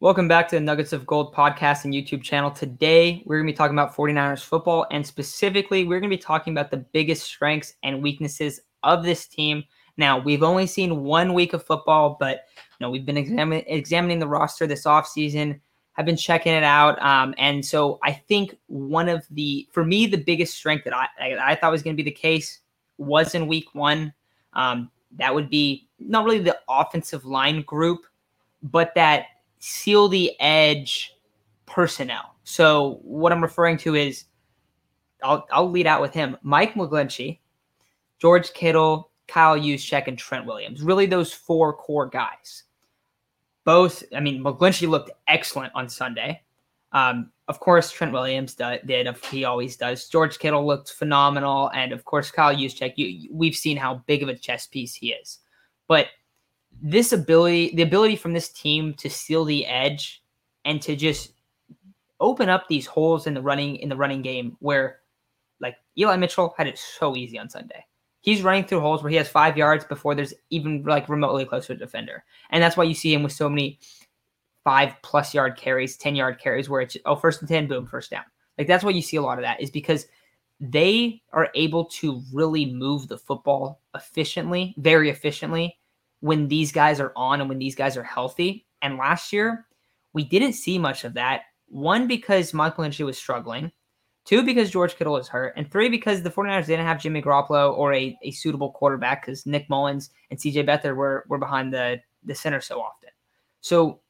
Welcome back to the Nuggets of Gold podcast and YouTube channel. Today, we're going to be talking about 49ers football, and specifically, we're going to be talking about the biggest strengths and weaknesses of this team. Now, we've only seen one week of football, but you know, we've been examining examining the roster this offseason, have been checking it out. Um, and so I think one of the, for me, the biggest strength that I, I, I thought was going to be the case was in week one. Um, that would be not really the offensive line group, but that seal the edge personnel. So what I'm referring to is I'll I'll lead out with him. Mike McGlinchey, George Kittle, Kyle Juszczyk, and Trent Williams. Really those four core guys. Both, I mean, McGlinchey looked excellent on Sunday. Um, of course, Trent Williams did. He always does. George Kittle looked phenomenal, and of course, Kyle Juszczyk. You, we've seen how big of a chess piece he is. But this ability, the ability from this team to steal the edge and to just open up these holes in the running in the running game where like Eli Mitchell had it so easy on Sunday. He's running through holes where he has five yards before there's even like remotely close to a defender. And that's why you see him with so many five plus yard carries, 10 yard carries where it's oh first and 10, boom, first down. Like that's why you see a lot of that is because they are able to really move the football efficiently, very efficiently when these guys are on and when these guys are healthy. And last year, we didn't see much of that. One, because Michael Lynch was struggling. Two, because George Kittle was hurt. And three, because the 49ers didn't have Jimmy Garoppolo or a, a suitable quarterback because Nick Mullens and CJ Beathard were, were behind the, the center so often. So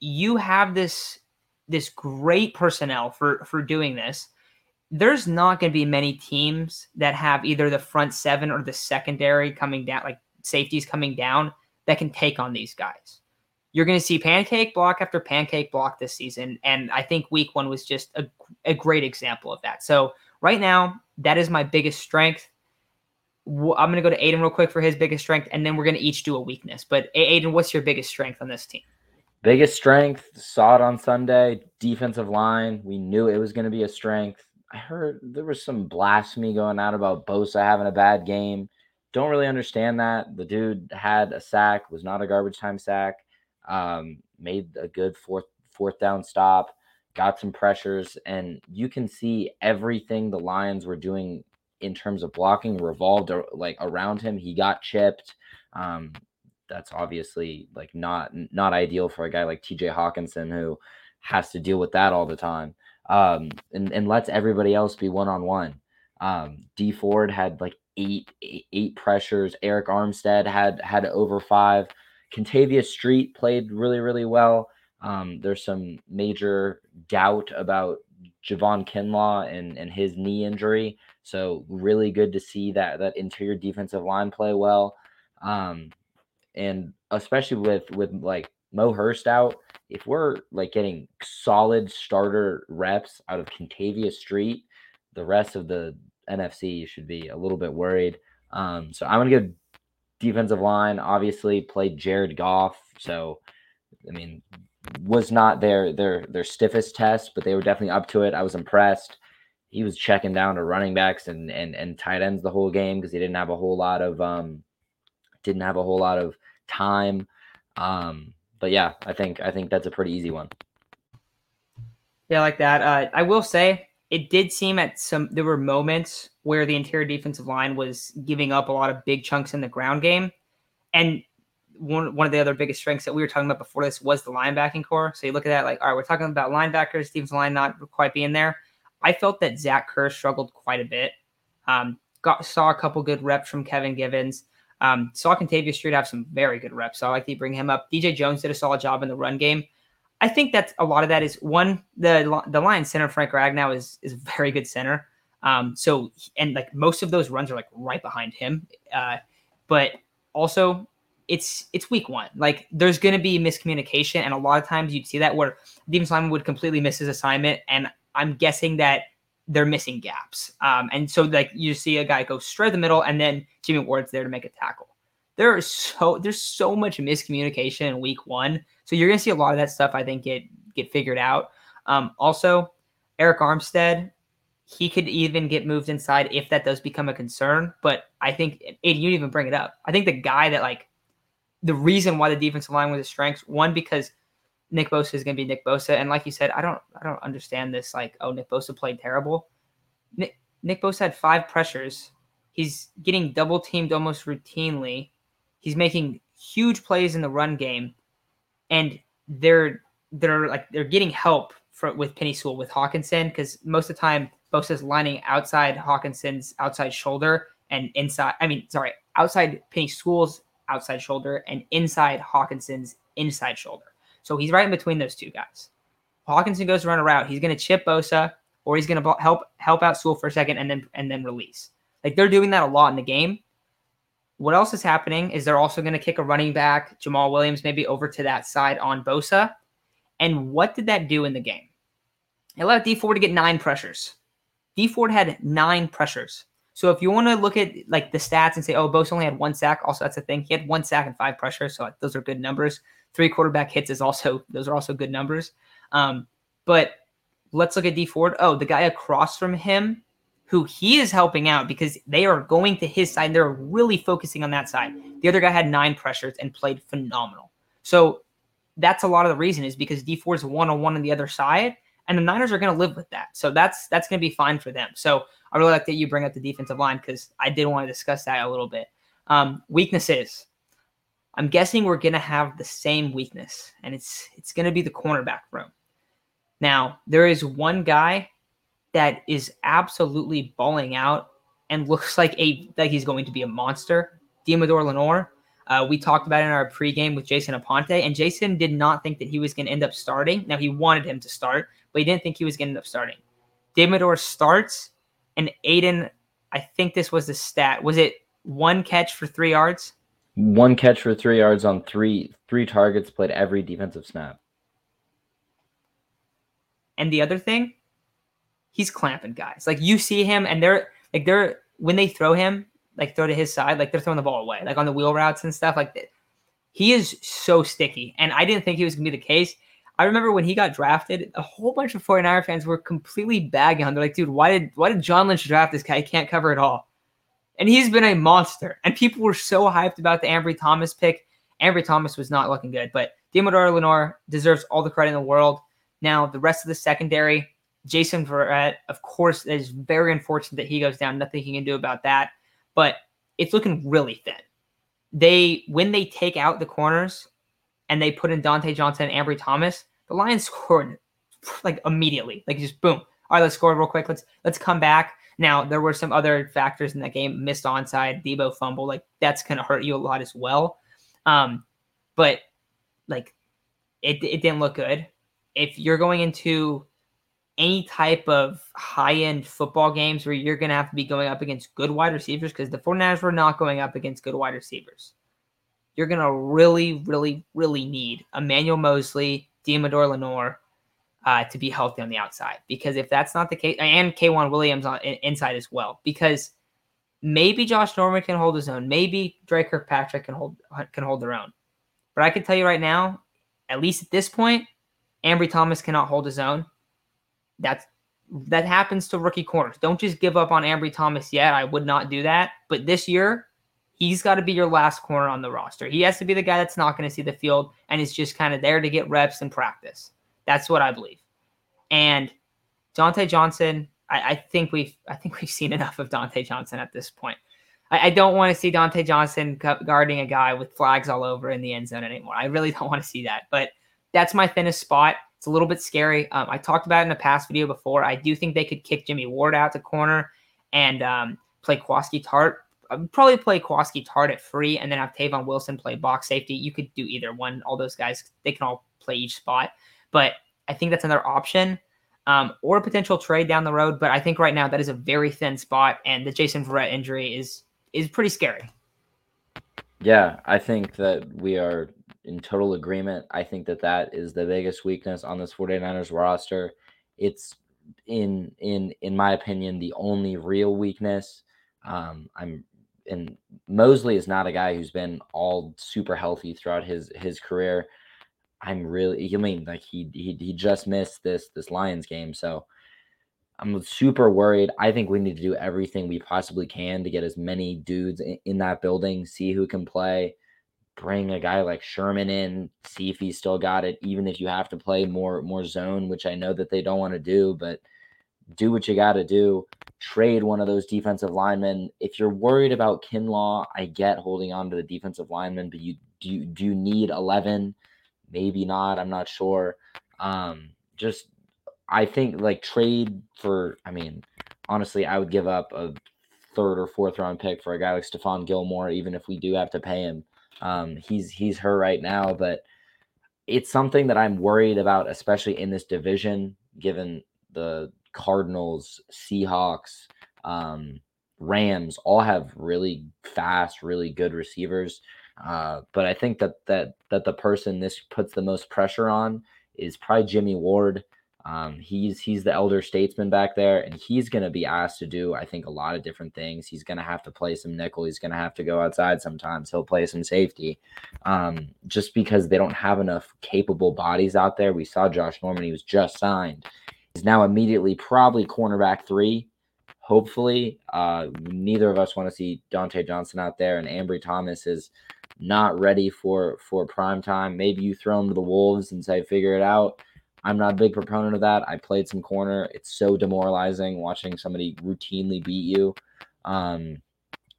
you have this this great personnel for for doing this. There's not going to be many teams that have either the front seven or the secondary coming down, like safeties coming down that can take on these guys. You're going to see pancake block after pancake block this season. And I think week one was just a, a great example of that. So, right now, that is my biggest strength. I'm going to go to Aiden real quick for his biggest strength, and then we're going to each do a weakness. But, Aiden, what's your biggest strength on this team? Biggest strength, saw it on Sunday, defensive line. We knew it was going to be a strength. I heard there was some blasphemy going out about Bosa having a bad game. Don't really understand that. The dude had a sack, was not a garbage time sack. Um, made a good fourth fourth down stop, got some pressures, and you can see everything the Lions were doing in terms of blocking revolved like around him. He got chipped. Um, that's obviously like not not ideal for a guy like TJ Hockenson who has to deal with that all the time. Um, and, and lets everybody else be one on one. Um, Dee Ford had like eight, eight pressures. Arik Armstead had had over five. Kentavius Street played really really well. Um, there's some major doubt about Javon Kinlaw and and his knee injury. So really good to see that that interior defensive line play well. Um, and especially with with like Mo Hurst out, if we're like getting solid starter reps out of Kentavius Street, the rest of the NFC you should be a little bit worried. Um, so I'm gonna go defensive line. Obviously, played Jared Goff, so I mean, was not their their their stiffest test, but they were definitely up to it. I was impressed. He was checking down to running backs and and and tight ends the whole game because he didn't have a whole lot of um didn't have a whole lot of time. Um, but yeah, I think I think that's a pretty easy one. Yeah, like that. Uh, I will say it did seem at some there were moments where the interior defensive line was giving up a lot of big chunks in the ground game. And one one of the other biggest strengths that we were talking about before this was the linebacking corps. So you look at that like, all right, we're talking about linebackers, defensive line not quite being there. I felt that Zach Kerr struggled quite a bit. Um, got saw a couple good reps from Kevin Givens. Um, saw Kentavius Street have some very good reps. So I like to bring him up. DJ Jones did a solid job in the run game. I think that's a lot of that is one the the Lions center Frank Ragnow is is a very good center. Um, so and like most of those runs are like right behind him. Uh, but also it's it's week one. Like there's gonna be miscommunication, and a lot of times you'd see that where defense lineman would completely miss his assignment, and I'm guessing that they're missing gaps. Um, and so like you see a guy go straight the middle, and then Jimmy Ward's there to make a tackle. There is so there's so much miscommunication in week one so you're to see a lot of that stuff, I think, get get figured out. Um, also, Arik Armstead, he could even get moved inside if that does become a concern. But I think, Aiden, you even bring it up. I think the guy that, like, the reason why the defensive line was a strength, one, because Nick Bosa is going to be Nick Bosa. And like you said, I don't I don't understand this. Like, oh, Nick Bosa played terrible. Nick, Nick Bosa had five pressures. He's getting double teamed almost routinely. He's making huge plays in the run game, and they're they're like they're getting help for, with Penei Sewell with Hockenson because most of the time Bosa's lining outside Hockenson's outside shoulder and inside. I mean, sorry, outside Penei Sewell's outside shoulder and inside Hockenson's inside shoulder. So he's right in between those two guys. Hockenson goes to run a route. He's going to chip Bosa, or he's going to help help out Sewell for a second and then and then release. Like they're doing that a lot in the game. What else is happening is they're also going to kick a running back, Jamal Williams, maybe over to that side on Bosa. And what did that do in the game? It allowed Dee Ford to get nine pressures. Dee Ford had nine pressures. So if you want to look at like the stats and say, oh, Bosa only had one sack, also that's a thing. He had one sack and five pressures, so those are good numbers. Three quarterback hits is also those are also good numbers. Um, but let's look at Dee Ford. Oh, the guy across from him, who he is helping out because they are going to his side. They're really focusing on that side. The other guy had nine pressures and played phenomenal. So that's a lot of the reason is because Dee Ford is one on one on the other side, and the Niners are going to live with that. So that's that's going to be fine for them. So I really like that you bring up the defensive line because I did want to discuss that a little bit. Um, weaknesses. I'm guessing we're gonna have the same weakness, and it's it's gonna be the cornerback room. Now, there is one guy that is absolutely balling out and looks like a like he's going to be a monster. Deommodore Lenoir, Uh, we talked about it in our pregame with Jason Aponte, and Jason did not think that he was going to end up starting. Now he wanted him to start, but he didn't think he was going to end up starting. Deommodore starts, and Aiden, I think this was the stat. Was it one catch for three yards? One catch for three yards on three three targets, played every defensive snap. And the other thing, he's clamping guys. Like you see him, and they're like they're when they throw him, like throw to his side, like they're throwing the ball away, like on the wheel routes and stuff. Like he is so sticky, and I didn't think he was gonna be the case. I remember when he got drafted, a whole bunch of 49er fans were completely bagging on. They're like, dude, why did why did John Lynch draft this guy? He can't cover it all. And he's been a monster. And people were so hyped about the Ambry Thomas pick. Ambry Thomas was not looking good, but Deommodore Lenoir deserves all the credit in the world. Now, the rest of the secondary, Jason Verrett, of course, is very unfortunate that he goes down. Nothing he can do about that. But it's looking really thin. They when they take out the corners, and they put in Dontae Johnson and Ambry Thomas, the Lions scored like immediately. Like just boom. All right, let's score real quick. Let's let's come back. Now there were some other factors in that game. Missed onside, Debo fumble. Like that's gonna hurt you a lot as well. Um, but like it it didn't look good. If you're going into any type of high-end football games where you're going to have to be going up against good wide receivers because the 49ers were not going up against good wide receivers you're going to really, really, really need Emmanuel Moseley, Deommodore Lenoir uh, to be healthy on the outside. Because if that's not the case, and K'Waun Williams on inside as well, because maybe Josh Norman can hold his own, maybe Dre Kirkpatrick can hold can hold their own. But I can tell you right now, at least at this point, Ambry Thomas cannot hold his own. That's that happens to rookie corners. Don't just give up on Ambry Thomas yet. I would not do that. But this year, he's got to be your last corner on the roster. He has to be the guy that's not going to see the field and is just kind of there to get reps and practice. That's what I believe. And Dontae Johnson, I, I, think we've I think we've seen enough of Dontae Johnson at this point. I, I don't want to see Dontae Johnson guarding a guy with flags all over in the end zone anymore. I really don't want to see that. But that's my thinnest spot. It's a little bit scary. Um, I talked about in a past video before. I do think they could kick Jimmy Ward out to corner and um, play Jaquiski Tartt I'd probably play Jaquiski Tartt at free and then have Tavon Wilson play box safety. You could do either one. All those guys, they can all play each spot. But I think that's another option um, or a potential trade down the road. But I think right now that is a very thin spot, and the Jason Verrett injury is is pretty scary. Yeah, I think that we are in total agreement. I think that that is the biggest weakness on this 49ers roster. It's in in in my opinion the only real weakness. Um, I'm and Mosley is not a guy who's been all super healthy throughout his his career. I'm really I mean like he he he just missed this this Lions game, so I'm super worried. I think we need to do everything we possibly can to get as many dudes in, in that building, see who can play. Bring a guy like Sherman in, see if he's still got it, even if you have to play more more zone, which I know that they don't want to do, but do what you got to do. Trade one of those defensive linemen. If you're worried about Kinlaw, I get holding on to the defensive lineman, but you do you, do you need 11? Maybe not. I'm not sure. Um, just I think like trade for. I mean, honestly, I would give up a third or fourth round pick for a guy like Stephon Gilmore, even if we do have to pay him. Um, he's he's her right now, but it's something that I'm worried about, especially in this division, given the Cardinals, Seahawks, um, Rams all have really fast, really good receivers. Uh, but I think that that that the person this puts the most pressure on is probably Jimmy Ward. Um, he's he's the elder statesman back there, and he's going to be asked to do, I think, a lot of different things. He's going to have to play some nickel. He's going to have to go outside sometimes. He'll play some safety, um, just because they don't have enough capable bodies out there. We saw Josh Norman; he was just signed. He's now immediately probably cornerback three. Hopefully, uh, neither of us want to see Dontae Johnson out there, and Ambry Thomas is not ready for for prime time. Maybe you throw him to the Wolves and say, figure it out I'm not a big proponent of that. I played some corner. It's so demoralizing watching somebody routinely beat you. Um,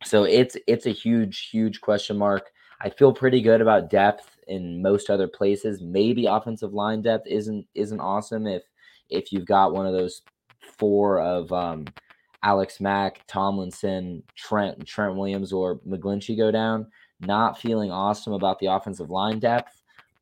so it's it's a huge, huge question mark. I feel pretty good about depth in most other places. Maybe offensive line depth isn't isn't awesome if if you've got one of those four of um, Alex Mack, Tomlinson, Trent, Trent Williams, or McGlinchey go down. Not feeling awesome about the offensive line depth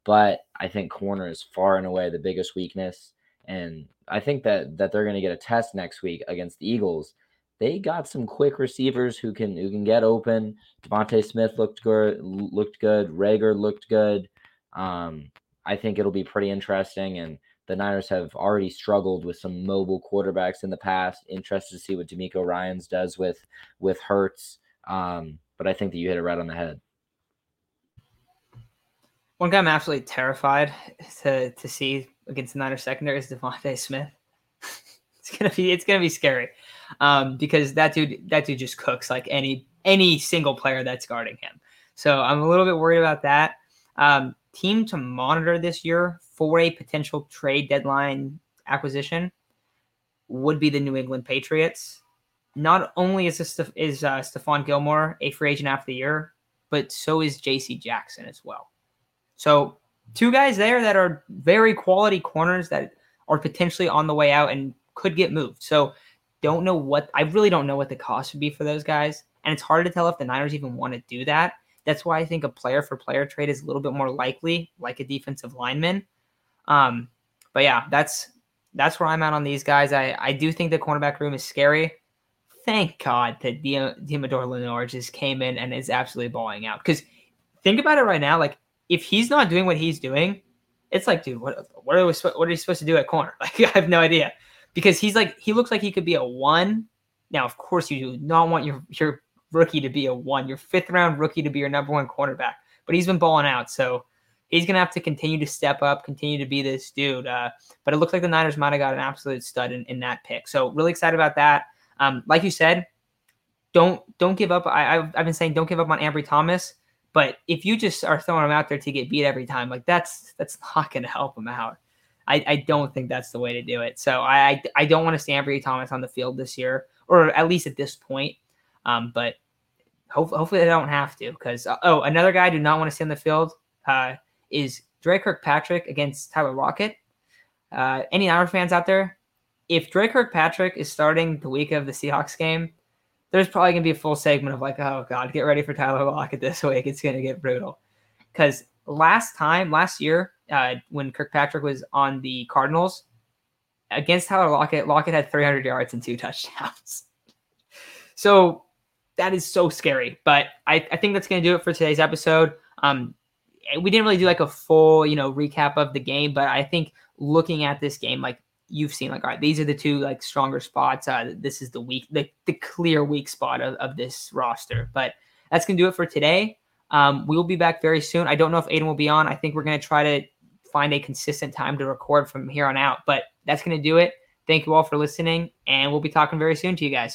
but I think corner is far and away the biggest weakness. And I think that that they're going to get a test next week against the Eagles. They got some quick receivers who can who can get open. DeVonta Smith looked good, looked good. Reagor looked good. Um, I think it'll be pretty interesting. And the Niners have already struggled with some mobile quarterbacks in the past. Interested to see what DeMeco Ryans does with with Hurts. Um, but I think that you hit it right on the head. One guy I'm absolutely terrified to to see against the Niners secondary is DeVonta Smith. it's gonna be it's gonna be scary um, because that dude that dude just cooks like any any single player that's guarding him. So I'm a little bit worried about that. Um, team to monitor this year for a potential trade deadline acquisition would be the New England Patriots. Not only is this is uh, Stephon Gilmore a free agent after the year, but so is J.C. Jackson as well. So two guys there that are very quality corners that are potentially on the way out and could get moved. So don't know what I really don't know what the cost would be for those guys. And it's hard to tell if the Niners even want to do that. That's why I think a player for player trade is a little bit more likely, like a defensive lineman. Um, but yeah, that's that's where I'm at on these guys. I, I do think the cornerback room is scary. Thank God that Deommodore Lenoir just came in and is absolutely balling out. Because think about it right now, like if he's not doing what he's doing, it's like, dude, what what are we what are you supposed to do at corner? Like, I have no idea because he's like he looks like he could be a one. Now, of course, you do not want your your rookie to be a one, your fifth round rookie to be your number one cornerback, but he's been balling out, so he's gonna have to continue to step up, continue to be this dude. Uh, but it looks like the Niners might have got an absolute stud in, in that pick. So really excited about that. Um, like you said, don't don't give up. I, I've, I've been saying don't give up on Ambry Thomas. But if you just are throwing him out there to get beat every time, like that's that's not going to help him out. I, I don't think that's the way to do it. So I I don't want to see Ambry Thomas on the field this year, or at least at this point. Um, but hope, hopefully they don't have to. Because uh, oh, another guy I do not want to see on the field uh, is Dre Kirkpatrick against Tyler Lockett. Uh, any Niners fans out there? If Dre Kirkpatrick is starting the week of the Seahawks game, there's probably gonna be a full segment of like, oh god, get ready for Tyler Lockett this week. It's gonna get brutal. Because last time, last year, uh, when Kirkpatrick was on the Cardinals against Tyler Lockett, Lockett had 300 yards and two touchdowns. so that is so scary. But I, I think that's gonna do it for today's episode. Um, we didn't really do like a full, you know, recap of the game, but I think looking at this game, like you've seen like all right these are the two like stronger spots uh this is the weak the, the clear weak spot of, of this roster but that's gonna do it for today. Um we will be back very soon. I don't know if aiden will be on. I think we're gonna try to find a consistent time to record from here on out but that's gonna do it. Thank you all for listening and we'll be talking very soon to you guys